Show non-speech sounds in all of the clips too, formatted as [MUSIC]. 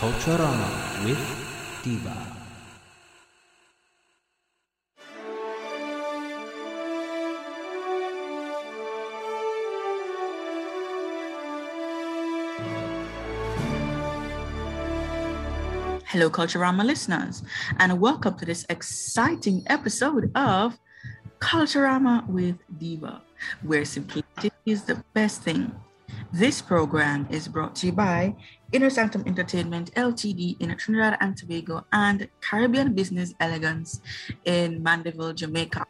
Culturama with Diva. Hello, Culturama listeners, and welcome to this exciting episode of Culturama with Diva, where simplicity is the best thing. This program is brought to you by Inner Sanctum Entertainment Ltd. in Trinidad and Tobago and Caribbean Business Elegance in Mandeville, Jamaica.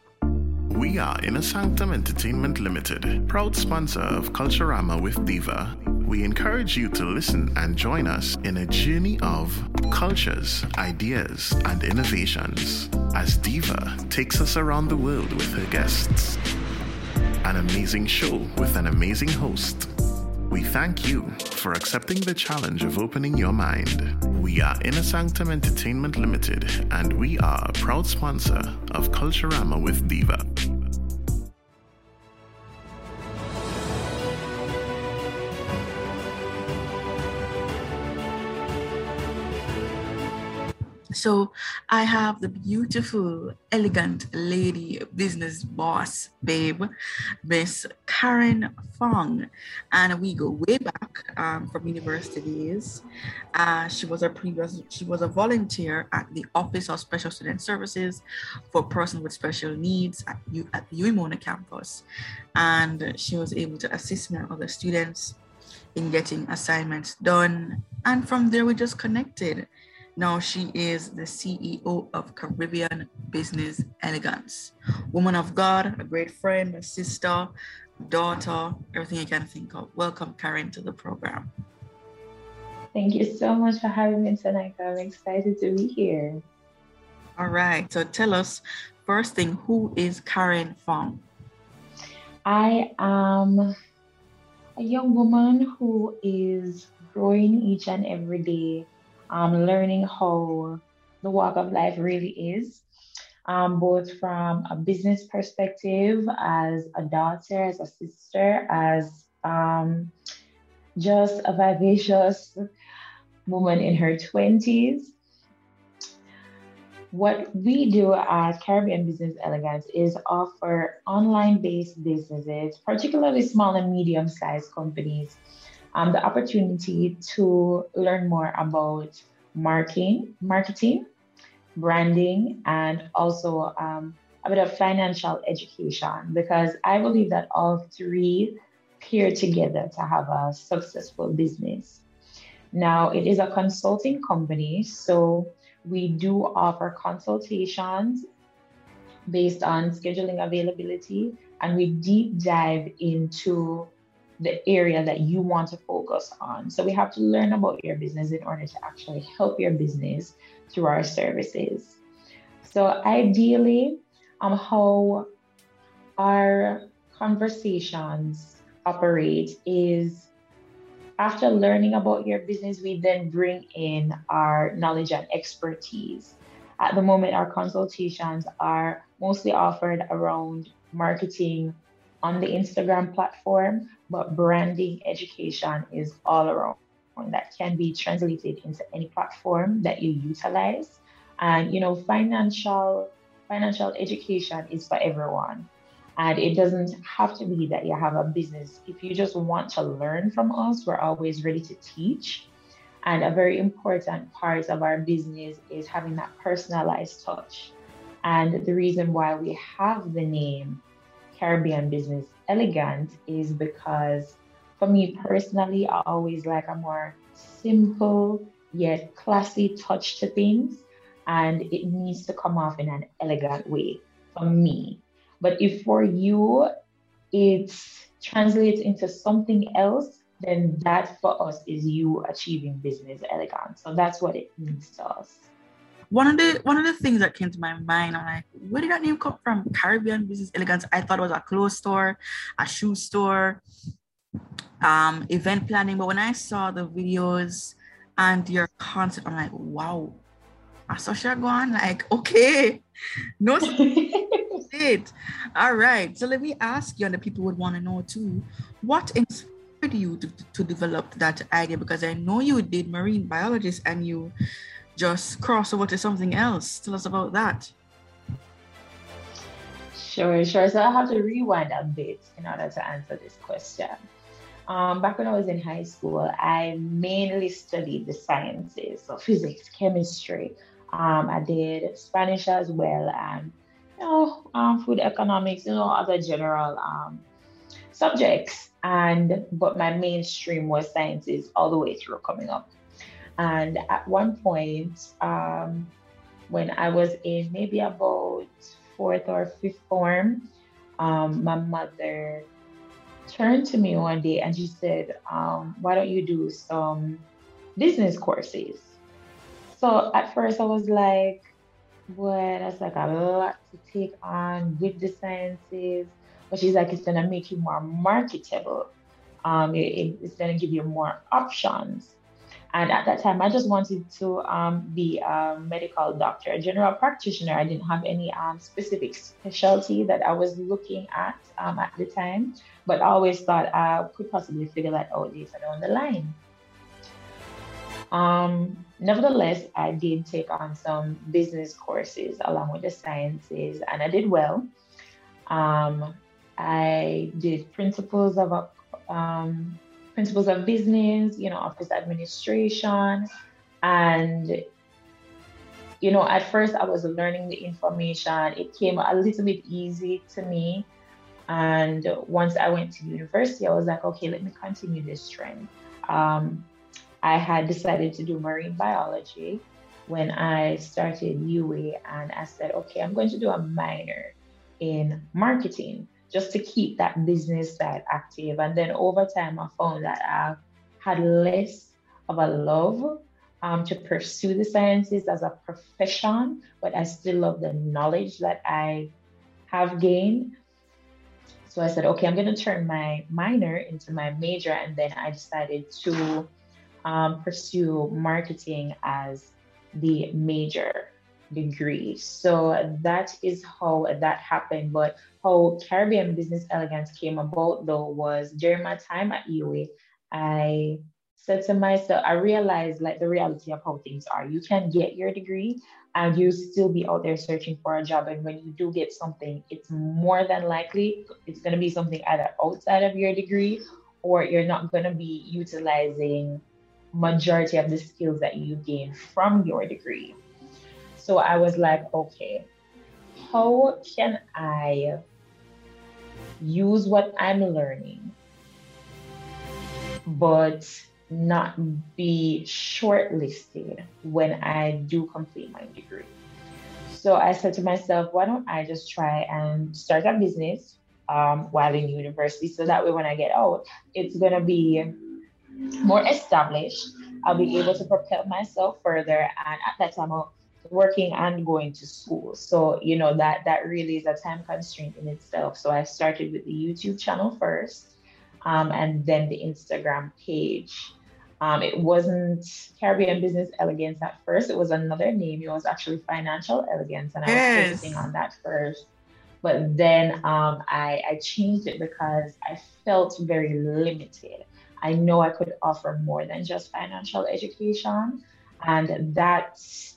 We are Inner Sanctum Entertainment Limited, proud sponsor of Culturama with Diva. We encourage you to listen and join us in a journey of cultures, ideas, and innovations as Diva takes us around the world with her guests. An amazing show with an amazing host. We thank you for accepting the challenge of opening your mind. We are Inner Sanctum Entertainment Limited, and we are a proud sponsor of Culturama with Diva. So I have the beautiful, elegant lady business boss, babe, Miss Karen Fong. And we go way back um, from university days. Uh, she was a previous, she was a volunteer at the Office of Special Student Services for Persons with Special Needs at, U, at the UWI Mona campus. And she was able to assist me and other students in getting assignments done. And from there, we just connected now she is the CEO of Caribbean Business Elegance. Woman of God, a great friend, a sister, daughter, everything you can think of. Welcome, Karen, to the program. Thank you so much for having me tonight. I'm excited to be here. All right. So tell us first thing, who is Karen Fong? I am a young woman who is growing each and every day um, learning how the walk of life really is, um, both from a business perspective, as a daughter, as a sister, as um, just a vivacious woman in her 20s. What we do at Caribbean Business Elegance is offer online based businesses, particularly small and medium sized companies, um, the opportunity to learn more about marketing, marketing, branding, and also um, a bit of financial education because I believe that all three pair together to have a successful business. Now, it is a consulting company, so we do offer consultations based on scheduling availability, and we deep dive into the area that you want to focus on. So we have to learn about your business in order to actually help your business through our services. So ideally, um, how our conversations operate is after learning about your business, we then bring in our knowledge and expertise. At the moment, our consultations are mostly offered around marketing on the Instagram platform, but branding education is all around that can be translated into any platform that you utilize. And you know, financial financial education is for everyone. And it doesn't have to be that you have a business. If you just want to learn from us, we're always ready to teach. And a very important part of our business is having that personalized touch. And the reason why we have the name Caribbean Business Elegant is because for me personally, I always like a more simple yet classy touch to things. And it needs to come off in an elegant way for me. But if for you it translates into something else, then that for us is you achieving business elegance. So that's what it means to us. One of the one of the things that came to my mind, I'm like, where did that name come from? Caribbean Business Elegance. I thought it was a clothes store, a shoe store, um, event planning. But when I saw the videos and your concept, I'm like, wow, she going like, okay, [LAUGHS] no it. All right. So let me ask you, and the people would want to know too, what inspired you to, to develop that idea? Because I know you did marine biologist and you just cross over to something else. Tell us about that. Sure, sure. So I have to rewind a bit in order to answer this question. Um, back when I was in high school, I mainly studied the sciences, so physics, chemistry. Um, I did Spanish as well, and you know, um, food economics, you know, other general um, subjects. And but my mainstream was sciences all the way through coming up. And at one point, um, when I was in maybe about fourth or fifth form, um, my mother turned to me one day and she said, um, Why don't you do some business courses? So at first I was like, Boy, that's like a lot to take on with the sciences. But she's like, It's going to make you more marketable. Um, it, it's going to give you more options. And at that time, I just wanted to um, be a medical doctor, a general practitioner. I didn't have any um, specific specialty that I was looking at um, at the time, but I always thought I could possibly figure that out later down the line. Um, nevertheless, I did take on some business courses along with the sciences, and I did well. Um, I did principles of um, principles of business, you know, office administration. And, you know, at first I was learning the information. It came a little bit easy to me. And once I went to university, I was like, okay, let me continue this trend. Um, I had decided to do marine biology when I started UWI, and I said, okay, I'm going to do a minor in marketing just to keep that business side active. And then over time, I found that I had less of a love um, to pursue the sciences as a profession, but I still love the knowledge that I have gained. So I said, okay, I'm going to turn my minor into my major. And then I decided to um, pursue marketing as the major degree. So that is how that happened. But how Caribbean Business Elegance came about though was during my time at UWI, I said to myself, I realized like the reality of how things are. You can get your degree and you still be out there searching for a job. And when you do get something, it's more than likely it's going to be something either outside of your degree or you're not going to be utilizing majority of the skills that you gain from your degree. So I was like, okay, how can I use what I'm learning, but not be shortlisted when I do complete my degree? So I said to myself, why don't I just try and start a business um, while in university? So that way, when I get out, it's going to be more established. I'll be able to propel myself further. And at that time, I'll working and going to school. So, you know, that that really is a time constraint in itself. So I started with the YouTube channel first, um, and then the Instagram page. Um, it wasn't Caribbean Business Elegance at first. It was another name. It was actually Financial Elegance, and I was focusing on that first. But then um, I, I changed it because I felt very limited. I know I could offer more than just financial education, and that's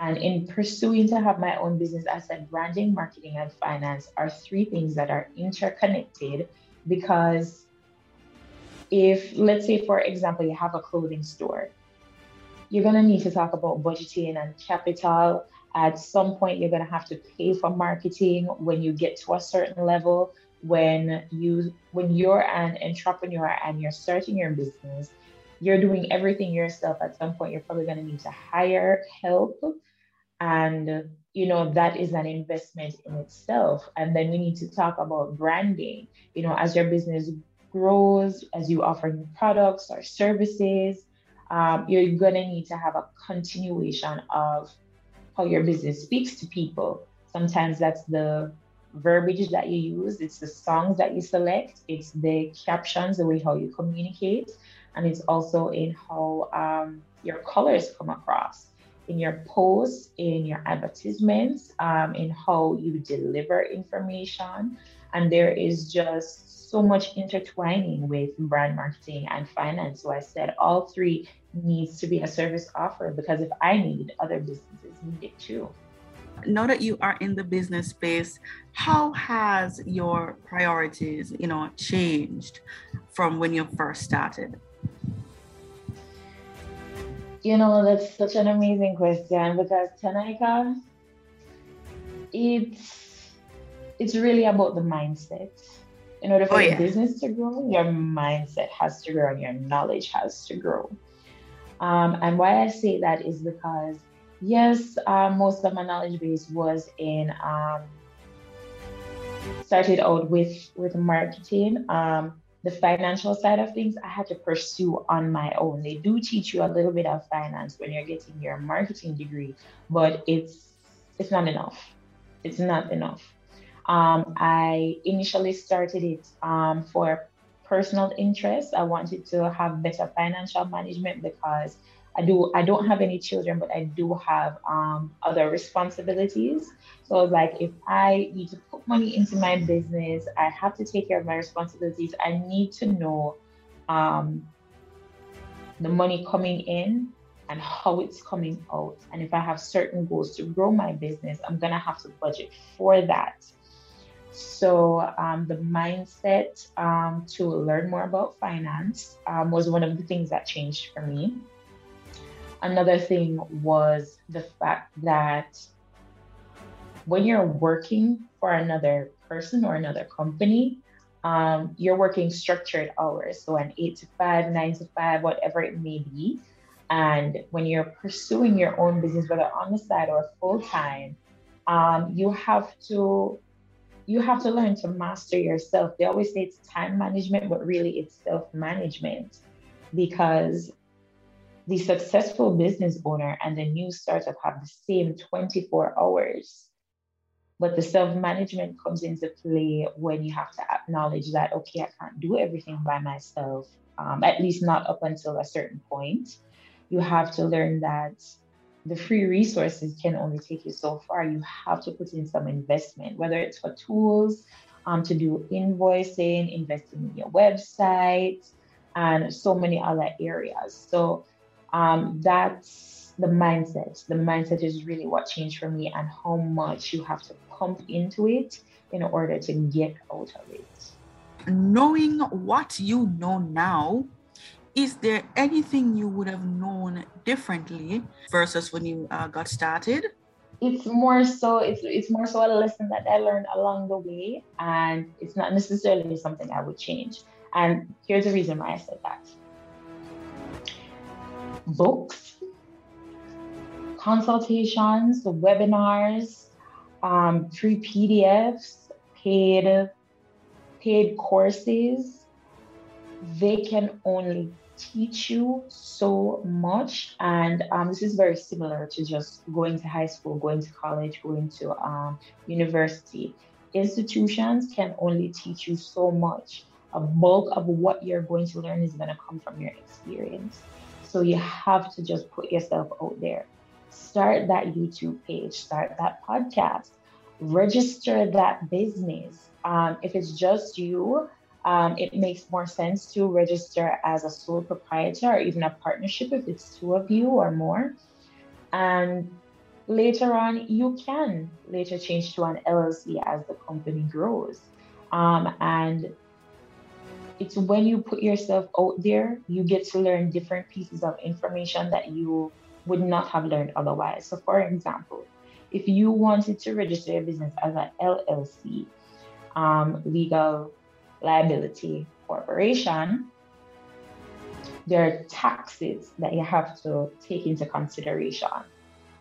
and in pursuing to have my own business, I said branding, marketing, and finance are three things that are interconnected because if, let's say, for example, you have a clothing store, you're going to need to talk about budgeting and capital. At some point, you're going to have to pay for marketing when you get to a certain level. When you when you're an entrepreneur and you're starting your business, you're doing everything yourself. At some point, you're probably going to need to hire help and, you know, that is an investment in itself. And then we need to talk about branding. You know, as your business grows, as you offer new products or services, um, you're going to need to have a continuation of how your business speaks to people. Sometimes that's the verbiage that you use, it's the songs that you select, it's the captions, the way how you communicate, and it's also in how um, your colors come across in your posts, in your advertisements, um, in how you deliver information. And there is just so much intertwining with brand marketing and finance. So I said all three needs to be a service offer because if I need it, other businesses need it too. Now that you are in the business space, how has your priorities, you know, changed from when you first started? You know, that's such an amazing question because Tanika, it's it's really about the mindset. In order for oh, yeah. business to grow, your mindset has to grow and your knowledge has to grow. Um, and why I say that is because, yes, uh, most of my knowledge base was in um, started out with with marketing. Um, the financial side of things, I had to pursue on my own. They do teach you a little bit of finance when you're getting your marketing degree, but it's it's not enough. It's not enough. Um, I initially started it um, for personal interest. I wanted to have better financial management because I do I don't have any children, but I do have um, other responsibilities. So I was like, if I need to put money into my business, I have to take care of my responsibilities. I need to know um, the money coming in and how it's coming out. And if I have certain goals to grow my business, I'm gonna have to budget for that. So um, the mindset um, to learn more about finance um, was one of the things that changed for me. Another thing was the fact that when you're working for another person or another company, um, you're working structured hours, so an eight to five, nine to five, whatever it may be. And when you're pursuing your own business, whether on the side or full time, um, you have to you have to learn to master yourself. They always say it's time management, but really it's self management because the successful business owner and the new startup have the same 24 hours. But the self management comes into play when you have to acknowledge that, okay, I can't do everything by myself, um, at least not up until a certain point. You have to learn that the free resources can only take you so far. You have to put in some investment, whether it's for tools, um, to do invoicing, investing in your website, and so many other areas. So um, that's the mindset. The mindset is really what changed for me, and how much you have to pump into it in order to get out of it. Knowing what you know now, is there anything you would have known differently versus when you uh, got started? It's more so it's it's more so a lesson that I learned along the way, and it's not necessarily something I would change. And here's the reason why I said that books, consultations, webinars, um, free PDFs, paid paid courses, they can only teach you so much. And um, this is very similar to just going to high school, going to college, going to um, university. Institutions can only teach you so much. A bulk of what you're going to learn is going to come from your experience. So you have to just put yourself out there. Start that YouTube page, start that podcast, register that business. Um, if it's just you, um, it makes more sense to register as a sole proprietor or even a partnership if it's two of you or more. And later on, you can later change to an LLC as the company grows. Um, and it's when you put yourself out there, you get to learn different pieces of information that you would not have learned otherwise. So, for example, if you wanted to register your business as an LLC, um, legal liability corporation, there are taxes that you have to take into consideration.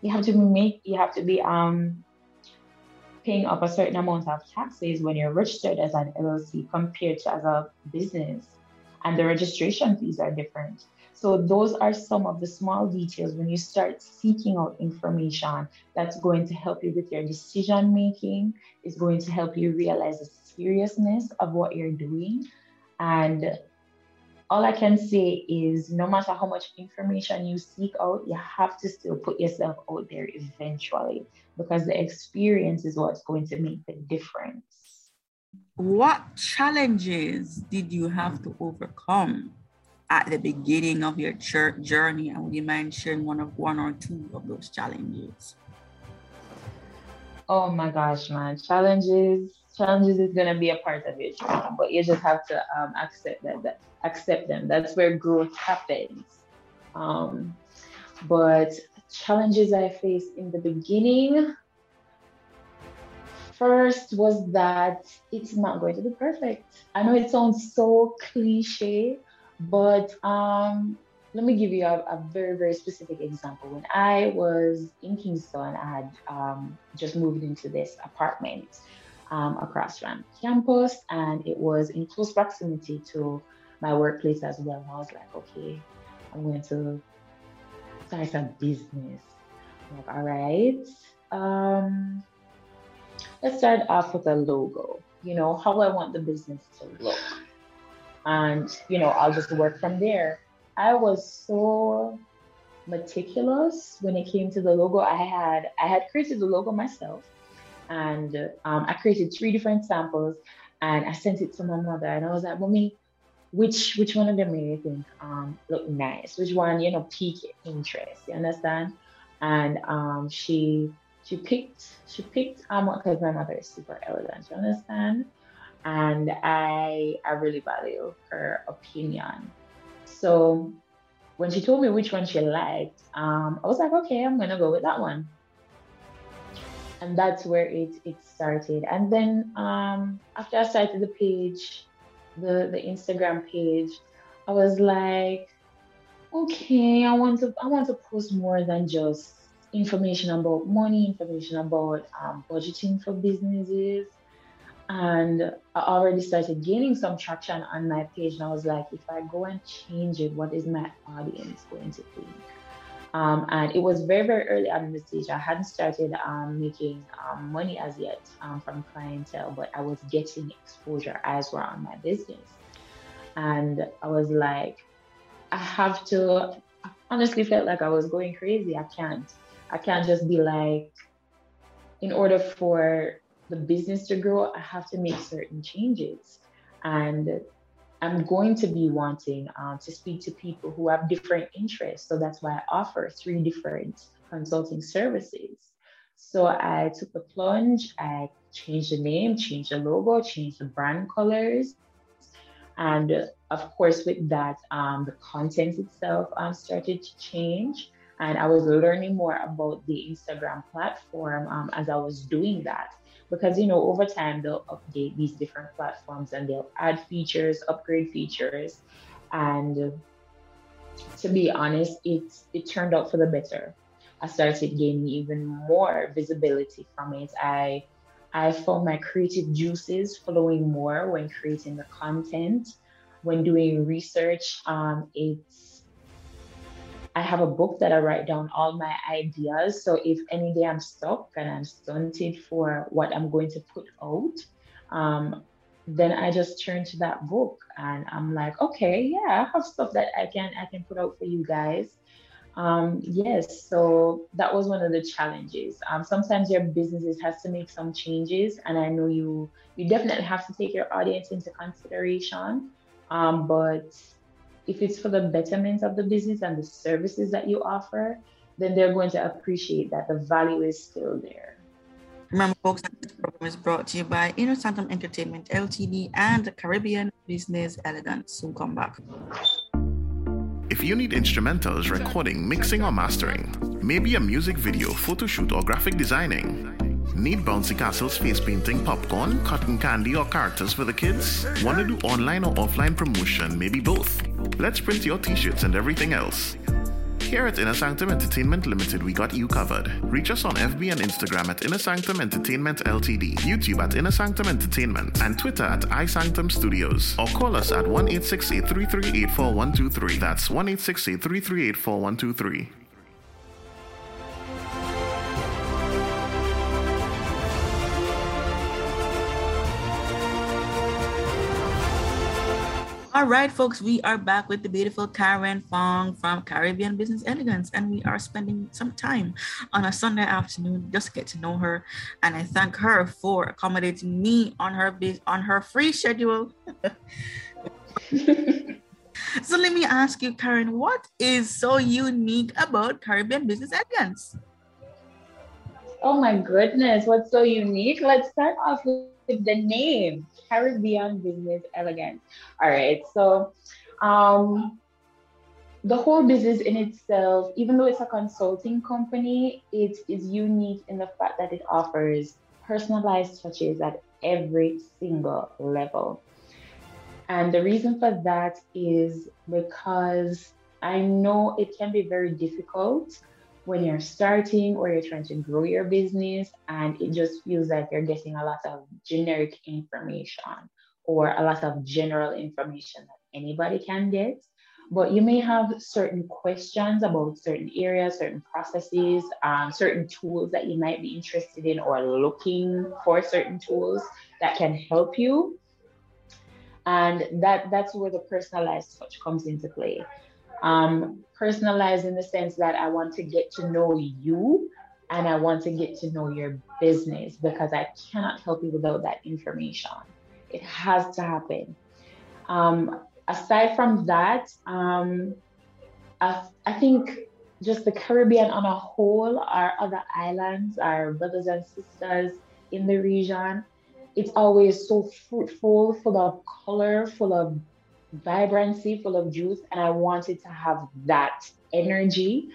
You have to make, you have to be um, paying up a certain amount of taxes when you're registered as an LLC compared to as a business. And the registration fees are different. So those are some of the small details when you start seeking out information that's going to help you with your decision making, is going to help you realize the seriousness of what you're doing. And all I can say is no matter how much information you seek out, you have to still put yourself out there eventually because the experience is what's going to make the difference. What challenges did you have to overcome at the beginning of your journey? And would you mind sharing one of one or two of those challenges? Oh my gosh man. Challenges challenges is going to be a part of your journey but you just have to um, accept that, that accept them. That's where growth happens. Um, but challenges i faced in the beginning first was that it's not going to be perfect. I know it sounds so cliche but um, let me give you a, a, very, very specific example. When I was in Kingston, I had um, just moved into this apartment um, across from campus, and it was in close proximity to my workplace as well. And I was like, okay, I'm going to start a business. I'm like, all right, um, let's start off with a logo. You know, how I want the business to look and you know i'll just work from there i was so meticulous when it came to the logo i had i had created the logo myself and um, i created three different samples and i sent it to my mother and i was like mommy which which one of them made you think um, look nice which one you know pique interest you understand and um, she she picked she picked um because my mother is super elegant you understand and I I really value her opinion. So when she told me which one she liked, um, I was like, okay, I'm gonna go with that one. And that's where it it started. And then um, after I started the page, the the Instagram page, I was like, okay, I want to I want to post more than just information about money, information about um, budgeting for businesses, and I already started gaining some traction on my page. And I was like, if I go and change it, what is my audience going to think? Um, and it was very, very early on in the stage. I hadn't started um, making um, money as yet um, from clientele, but I was getting exposure as well on my business. And I was like, I have to, I honestly felt like I was going crazy. I can't, I can't just be like, in order for the business to grow, I have to make certain changes. And I'm going to be wanting um, to speak to people who have different interests. So that's why I offer three different consulting services. So I took the plunge, I changed the name, changed the logo, changed the brand colors. And of course, with that, um, the content itself um, started to change. And I was learning more about the Instagram platform um, as I was doing that because you know over time they'll update these different platforms and they'll add features upgrade features. And to be honest it it turned out for the better. I started gaining even more visibility from it. I i found my creative juices flowing more when creating the content. When doing research um, it's I have a book that I write down all my ideas. So if any day I'm stuck and I'm stunted for what I'm going to put out, um, then I just turn to that book and I'm like, okay, yeah, I have stuff that I can I can put out for you guys. Um, yes, so that was one of the challenges. Um, sometimes your businesses has to make some changes, and I know you you definitely have to take your audience into consideration. Um, but if it's for the betterment of the business and the services that you offer, then they're going to appreciate that the value is still there. Remember, folks, this program is brought to you by Inner Sanctum Entertainment Ltd and Caribbean Business Elegance. Soon come back. If you need instrumentals, recording, mixing, or mastering, maybe a music video, photo shoot, or graphic designing, Need bouncy castles, face painting, popcorn, cotton candy, or characters for the kids? Want to do online or offline promotion? Maybe both. Let's print your t shirts and everything else. Here at Inner Sanctum Entertainment Limited, we got you covered. Reach us on FB and Instagram at Inner Sanctum Entertainment Ltd, YouTube at Inner Sanctum Entertainment, and Twitter at iSanctum Studios. Or call us at 1 838 That's 1 838 All right, folks, we are back with the beautiful Karen Fong from Caribbean Business Elegance, and we are spending some time on a Sunday afternoon just to get to know her. And I thank her for accommodating me on her on her free schedule. [LAUGHS] so let me ask you, Karen, what is so unique about Caribbean Business Elegance? Oh my goodness, what's so unique? Let's start off with the name. Caribbean Business Elegance. All right, so um, the whole business in itself, even though it's a consulting company, it is unique in the fact that it offers personalized touches at every single level. And the reason for that is because I know it can be very difficult when you're starting or you're trying to grow your business and it just feels like you're getting a lot of generic information or a lot of general information that anybody can get. But you may have certain questions about certain areas certain processes um, certain tools that you might be interested in or looking for certain tools that can help you. And that that's where the personalized touch comes into play um, personalized in the sense that I want to get to know you and I want to get to know your business because I cannot help you without that information. It has to happen. Um, aside from that, um, I, I think just the Caribbean on a whole, our other islands, our brothers and sisters in the region, it's always so fruitful, full of color, full of vibrancy, full of juice, and I wanted to have that energy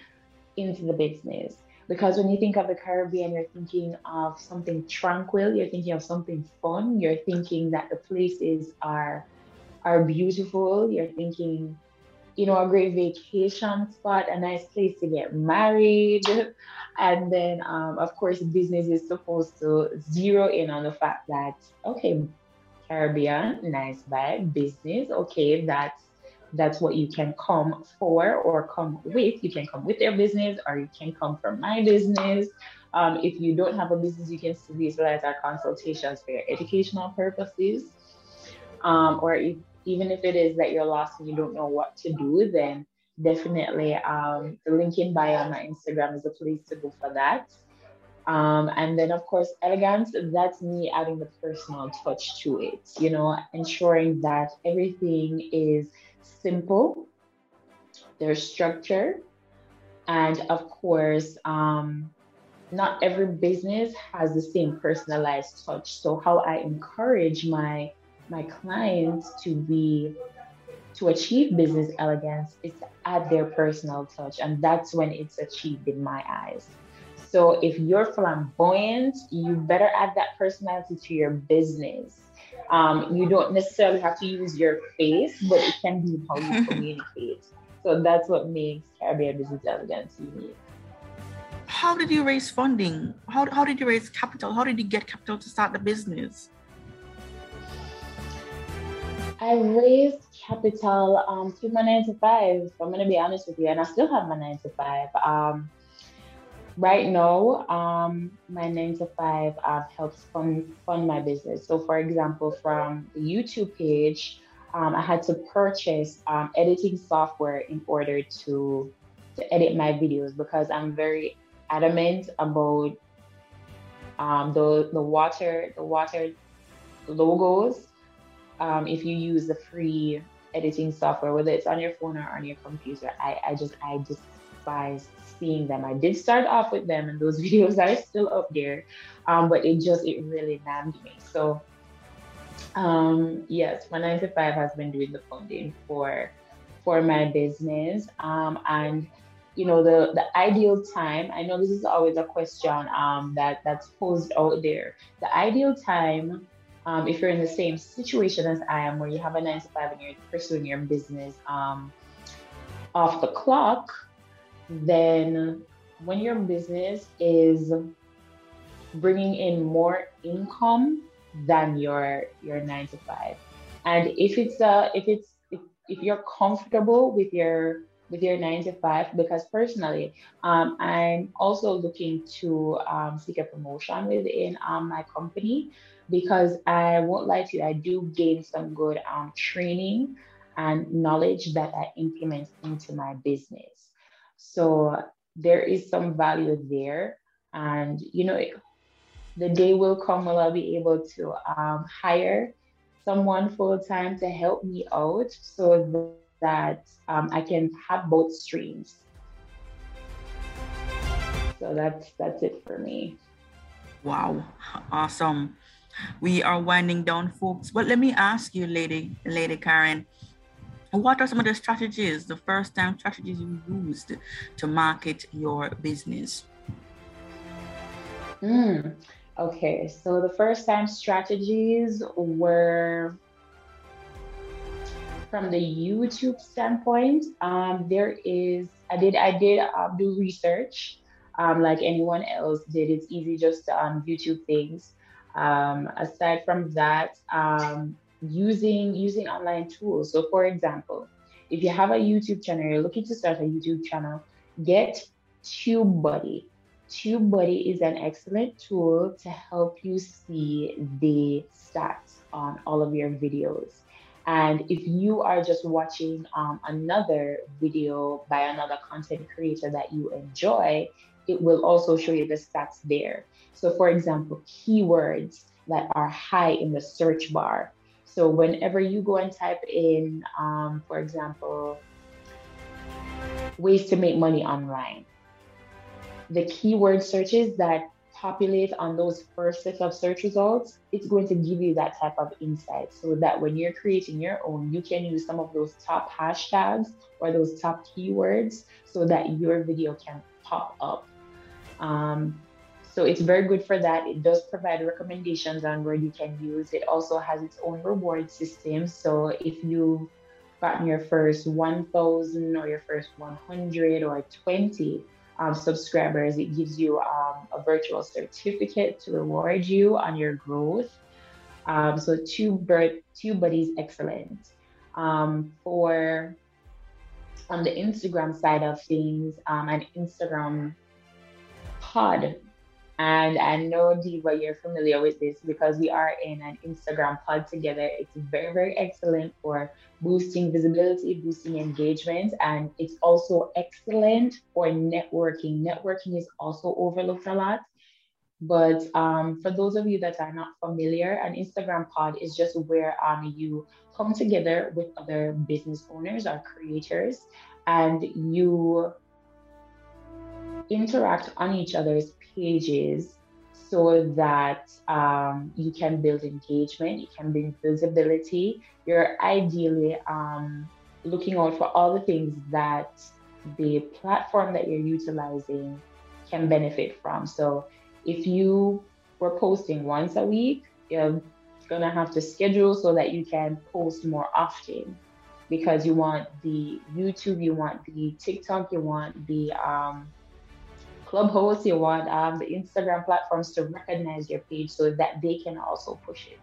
into the business. Because when you think of the Caribbean, you're thinking of something tranquil, you're thinking of something fun, you're thinking that the places are are beautiful, you're thinking, you know, a great vacation spot, a nice place to get married. [LAUGHS] And then, um, of course, business is supposed to zero in on the fact that, okay, Caribbean, nice vibe, business. Okay, that's that's what you can come for or come with. You can come with your business or you can come for my business. Um, if you don't have a business, you can still utilize our consultations for your educational purposes. Um, or if, even if it is that you're lost and you don't know what to do, then definitely um, the link in bio on my Instagram is a place to go for that. Um, and then, of course, elegance, that's me adding the personal touch to it, you know, ensuring that everything is simple, there's structure, and of course, um, not every business has the same personalized touch. So, how I encourage my my clients to be to achieve business elegance is to add their personal touch, and that's when it's achieved in my eyes. So if you're flamboyant, you better add that personality to your business. Um, you don't necessarily have to use your face, but it can be how you [LAUGHS] communicate. So that's what makes Caribbean Business Elegance unique. How did you raise funding? How, how did you raise capital? How did you get capital to start the business? I raised capital um, through my nine to five. I'm going to be honest with you, and I still have my nine to five. Um, right now, um, my nine to five uh, helps fund fund my business. So, for example, from the YouTube page, um, I had to purchase um, editing software in order to to edit my videos because I'm very adamant about um, the the water the water logos. Um, if you use the free editing software, whether it's on your phone or on your computer, I, I just I despise seeing them. I did start off with them, and those [LAUGHS] videos are still up there. Um, but it just it really named me. So um, yes, five has been doing the funding for for my business. Um, and you know the the ideal time. I know this is always a question um, that that's posed out there. The ideal time. Um, if you're in the same situation as I am, where you have a nine to five and you're pursuing your business um, off the clock, then when your business is bringing in more income than your your nine to five, and if it's uh if it's if, if you're comfortable with your with your nine to five because personally um, i'm also looking to um, seek a promotion within um, my company because i won't lie to you i do gain some good um, training and knowledge that i implement into my business so there is some value there and you know the day will come when i'll be able to um, hire someone full time to help me out so that um, I can have both streams. So that's that's it for me. Wow, awesome. We are winding down, folks. But let me ask you, lady, lady Karen, what are some of the strategies, the first time strategies you used to market your business? Mm, okay, so the first time strategies were from the YouTube standpoint, um, there is I did I did um, do research um, like anyone else did. It's easy just to um, YouTube things. Um, aside from that, um, using using online tools. So, for example, if you have a YouTube channel, you're looking to start a YouTube channel, get TubeBuddy. TubeBuddy is an excellent tool to help you see the stats on all of your videos. And if you are just watching um, another video by another content creator that you enjoy, it will also show you the stats there. So, for example, keywords that are high in the search bar. So, whenever you go and type in, um, for example, ways to make money online, the keyword searches that populate on those first set of search results, it's going to give you that type of insight so that when you're creating your own, you can use some of those top hashtags or those top keywords so that your video can pop up. Um, so it's very good for that. It does provide recommendations on where you can use. It also has its own reward system. So if you've gotten your first 1,000 or your first 100 or 20, um, subscribers, it gives you um, a virtual certificate to reward you on your growth. Um, so TubeBuddy is excellent. Um, for on the Instagram side of things, um, an Instagram pod and I know, Diva, you're familiar with this because we are in an Instagram pod together. It's very, very excellent for boosting visibility, boosting engagement, and it's also excellent for networking. Networking is also overlooked a lot. But um, for those of you that are not familiar, an Instagram pod is just where um, you come together with other business owners or creators and you interact on each other's pages so that um, you can build engagement, you can build visibility. You're ideally um, looking out for all the things that the platform that you're utilizing can benefit from. So if you were posting once a week, you're gonna have to schedule so that you can post more often because you want the YouTube, you want the TikTok, you want the um, Clubhouse, you want um, the Instagram platforms to recognize your page so that they can also push it.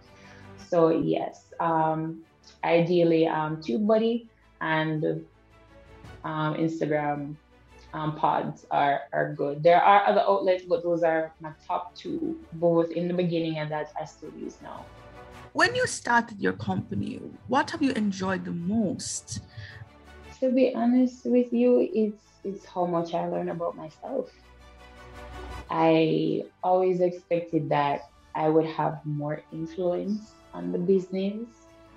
So yes, um, ideally um, TubeBuddy and um, Instagram um, pods are, are good. There are other outlets, but those are my top two, both in the beginning and that I still use now. When you started your company, what have you enjoyed the most? To be honest with you, it's it's how much I learn about myself. I always expected that I would have more influence on the business,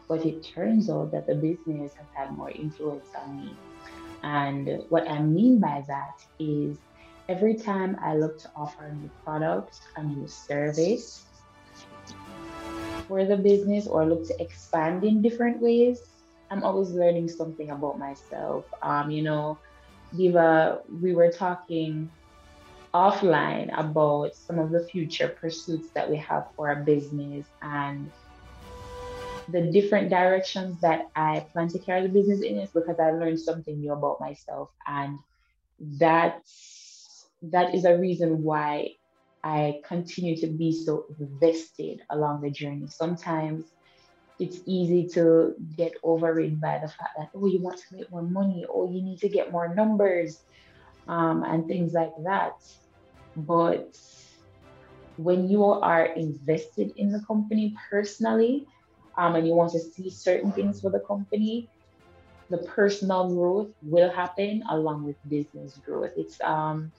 but it turns out that the business has had more influence on me. And what I mean by that is every time I look to offer a new product, a new service for the business, or look to expand in different ways, I'm always learning something about myself. Um, you know, Diva, we were talking offline about some of the future pursuits that we have for our business and the different directions that I plan to carry the business in is because I learned something new about myself. And that that is a reason why I continue to be so vested along the journey. Sometimes it's easy to get overridden by the fact that, oh, you want to make more money, oh, you need to get more numbers, um, and things like that. But when you are invested in the company personally, um, and you want to see certain things for the company, the personal growth will happen along with business growth. It's um,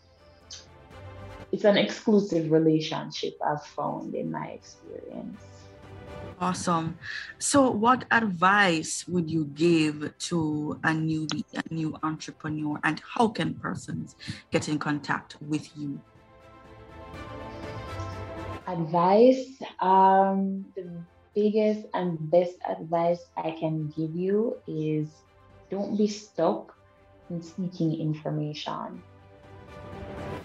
it's an exclusive relationship I've found in my experience. Awesome. So, what advice would you give to a newbie, a new entrepreneur, and how can persons get in contact with you? Advice. Um, the biggest and best advice I can give you is don't be stuck in seeking information.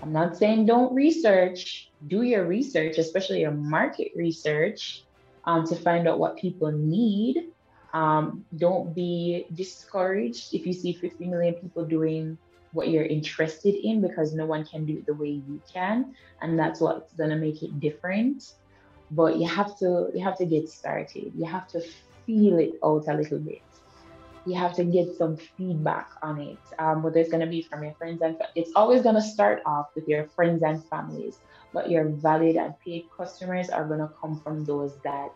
I'm not saying don't research, do your research, especially your market research um, to find out what people need. Um, don't be discouraged if you see 50 million people doing what you're interested in because no one can do it the way you can. And that's what's going to make it different. But you have to you have to get started. You have to feel it out a little bit you have to get some feedback on it. Um, whether it's going to be from your friends and it's always going to start off with your friends and families, but your valid and paid customers are going to come from those that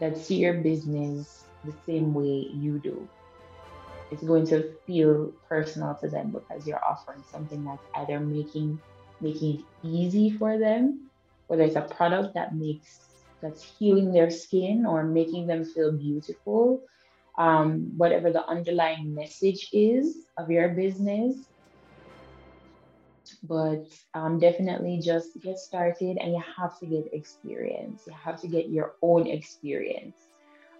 that see your business the same way you do. It's going to feel personal to them because you're offering something that's either making making it easy for them, whether it's a product that makes that's healing their skin or making them feel beautiful um, whatever the underlying message is of your business. But um, definitely just get started and you have to get experience. You have to get your own experience.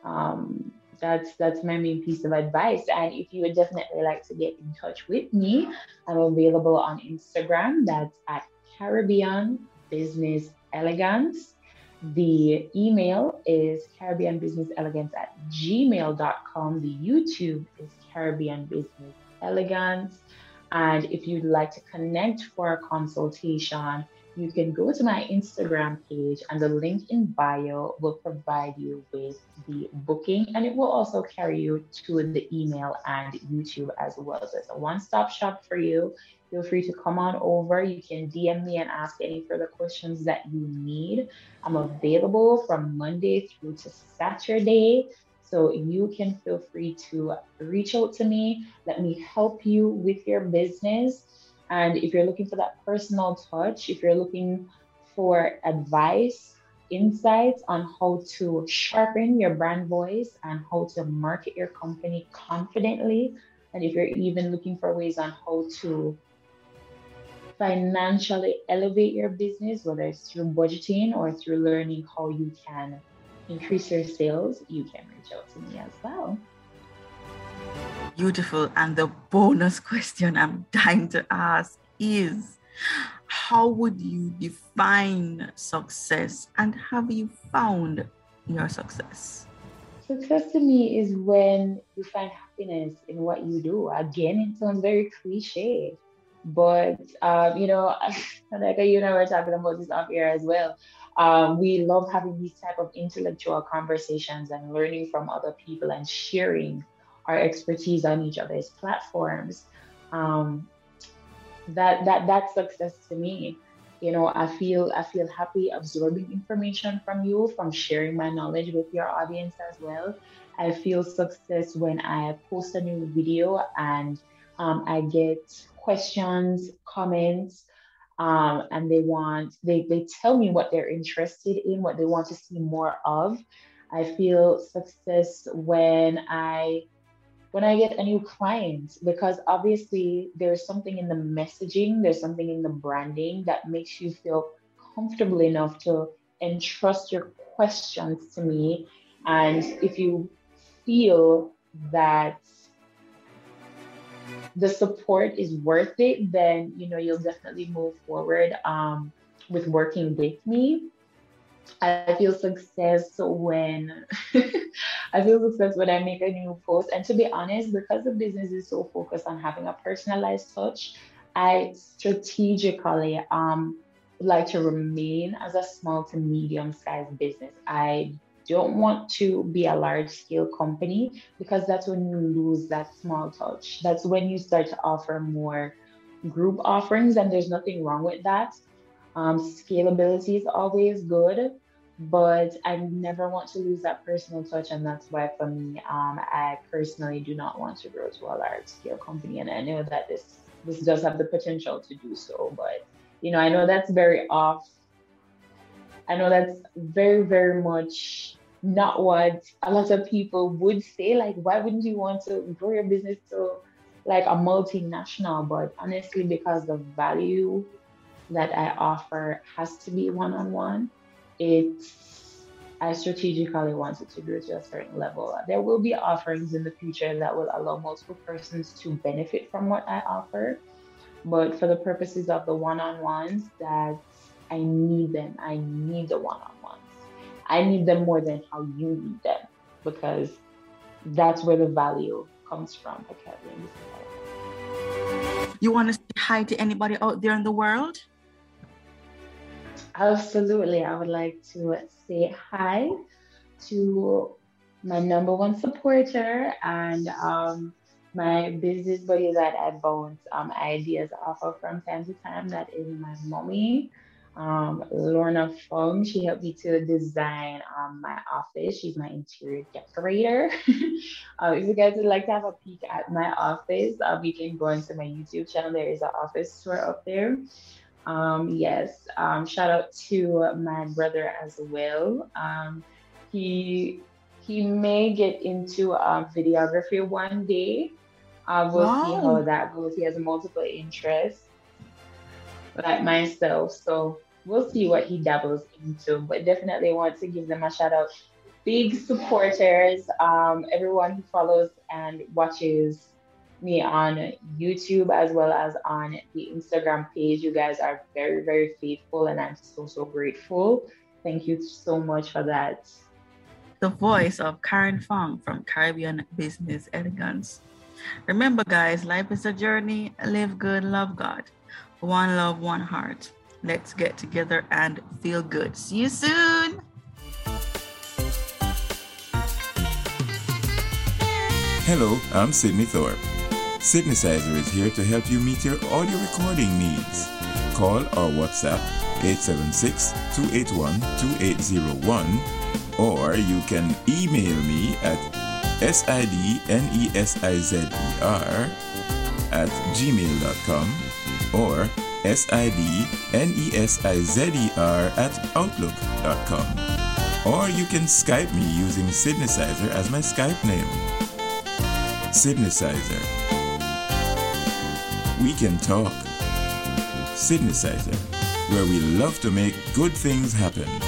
Um, that's that's my main piece of advice. And if you would definitely like to get in touch with me, I'm available on Instagram. That's at Caribbean Business Elegance. The email is Caribbean Business Elegance at gmail.com. The YouTube is Caribbean Business Elegance. And if you'd like to connect for a consultation, you can go to my Instagram page and the link in bio will provide you with the booking and it will also carry you to the email and YouTube as well. So it's a one stop shop for you. Feel free to come on over. You can DM me and ask any further questions that you need. I'm available from Monday through to Saturday. So you can feel free to reach out to me. Let me help you with your business. And if you're looking for that personal touch, if you're looking for advice, insights on how to sharpen your brand voice and how to market your company confidently, and if you're even looking for ways on how to financially elevate your business, whether it's through budgeting or through learning how you can increase your sales, you can reach out to me as well. Beautiful. And the bonus [LAUGHS] question I'm dying to ask is how would you define success and have you found your success? Success to me is when you find happiness in what you do. Again, it sounds very cliche, but um, you know, like [LAUGHS] you and I were talking about this off air as well. Um, we love having these type of intellectual conversations and learning from other people and sharing our expertise on each other's platforms. Um, that that that's success to me. You know, I feel I feel happy absorbing information from you, from sharing my knowledge with your audience as well. I feel success when I post a new video and um, I get questions, comments, um, and they want they they tell me what they're interested in, what they want to see more of. I feel success when I when I get a new client because obviously there's something in the messaging, there's something in the branding that makes you feel comfortable enough to entrust your questions to me. And if you feel that the support is worth it, then you know you'll definitely move forward um, with working with me. I feel success when [LAUGHS] I feel success when I make a new post. And to be honest, because the business is so focused on having a personalized touch, I strategically um like to remain as a small to medium sized business. I don't want to be a large scale company because that's when you lose that small touch. That's when you start to offer more group offerings, and there's nothing wrong with that. Um, scalability is always good, but I never want to lose that personal touch, and that's why for me, um, I personally do not want to grow to a large scale company, and I know that this this does have the potential to do so, but you know, I know that's very off. I know that's very, very much not what a lot of people would say. Like, why wouldn't you want to grow your business to like a multinational? But honestly, because the value that I offer has to be one on one, it's I strategically wanted to grow to a certain level. There will be offerings in the future that will allow multiple persons to benefit from what I offer. But for the purposes of the one on ones, that I need them. I need the one on ones. I need them more than how you need them because that's where the value comes from. You want to say hi to anybody out there in the world? Absolutely. I would like to say hi to my number one supporter and um, my business buddy that I bounce um, ideas off of from time to time. That is my mommy, um, Lorna Fung. She helped me to design um, my office. She's my interior decorator. uh, [LAUGHS] if you guys would like to have a peek at my office, uh, you can go into my YouTube channel. There is an office tour up there. Um, yes, um, shout out to my brother as well. Um, he he may get into um, videography one day. Uh, we'll wow. see how that goes. He has multiple interests, like myself. So we'll see what he dabbles into. But definitely want to give them a shout out. Big supporters, um, everyone who follows and watches me on YouTube as well as on the Instagram page. You guys are very, very faithful, and I'm so, so grateful. Thank you so much for that. The voice of Karen Fong from Caribbean Business Elegance. Remember, guys, life is a journey. Live good, love God. One love, one heart. Let's get together and feel good. See you soon. Hello, I'm Sydney Thorpe. Sidnesizer is here to help you meet your audio recording needs. Call or WhatsApp 876 281 2801 or you can email me at S-I-D-N-E-S-I-Z-E-R at gmail.com or S-I-D-N-E-S-I-Z-E-R at outlook.com. Or you can Skype me using Sidnesizer as my Skype name. Sidnesizer. We can talk. Sidnesizer, where we love to make good things happen.